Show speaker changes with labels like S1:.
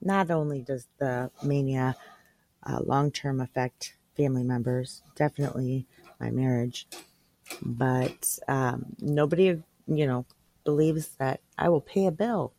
S1: not only does the mania uh, long term affect family members, definitely my marriage, but um, nobody, you know, believes that I will pay a bill.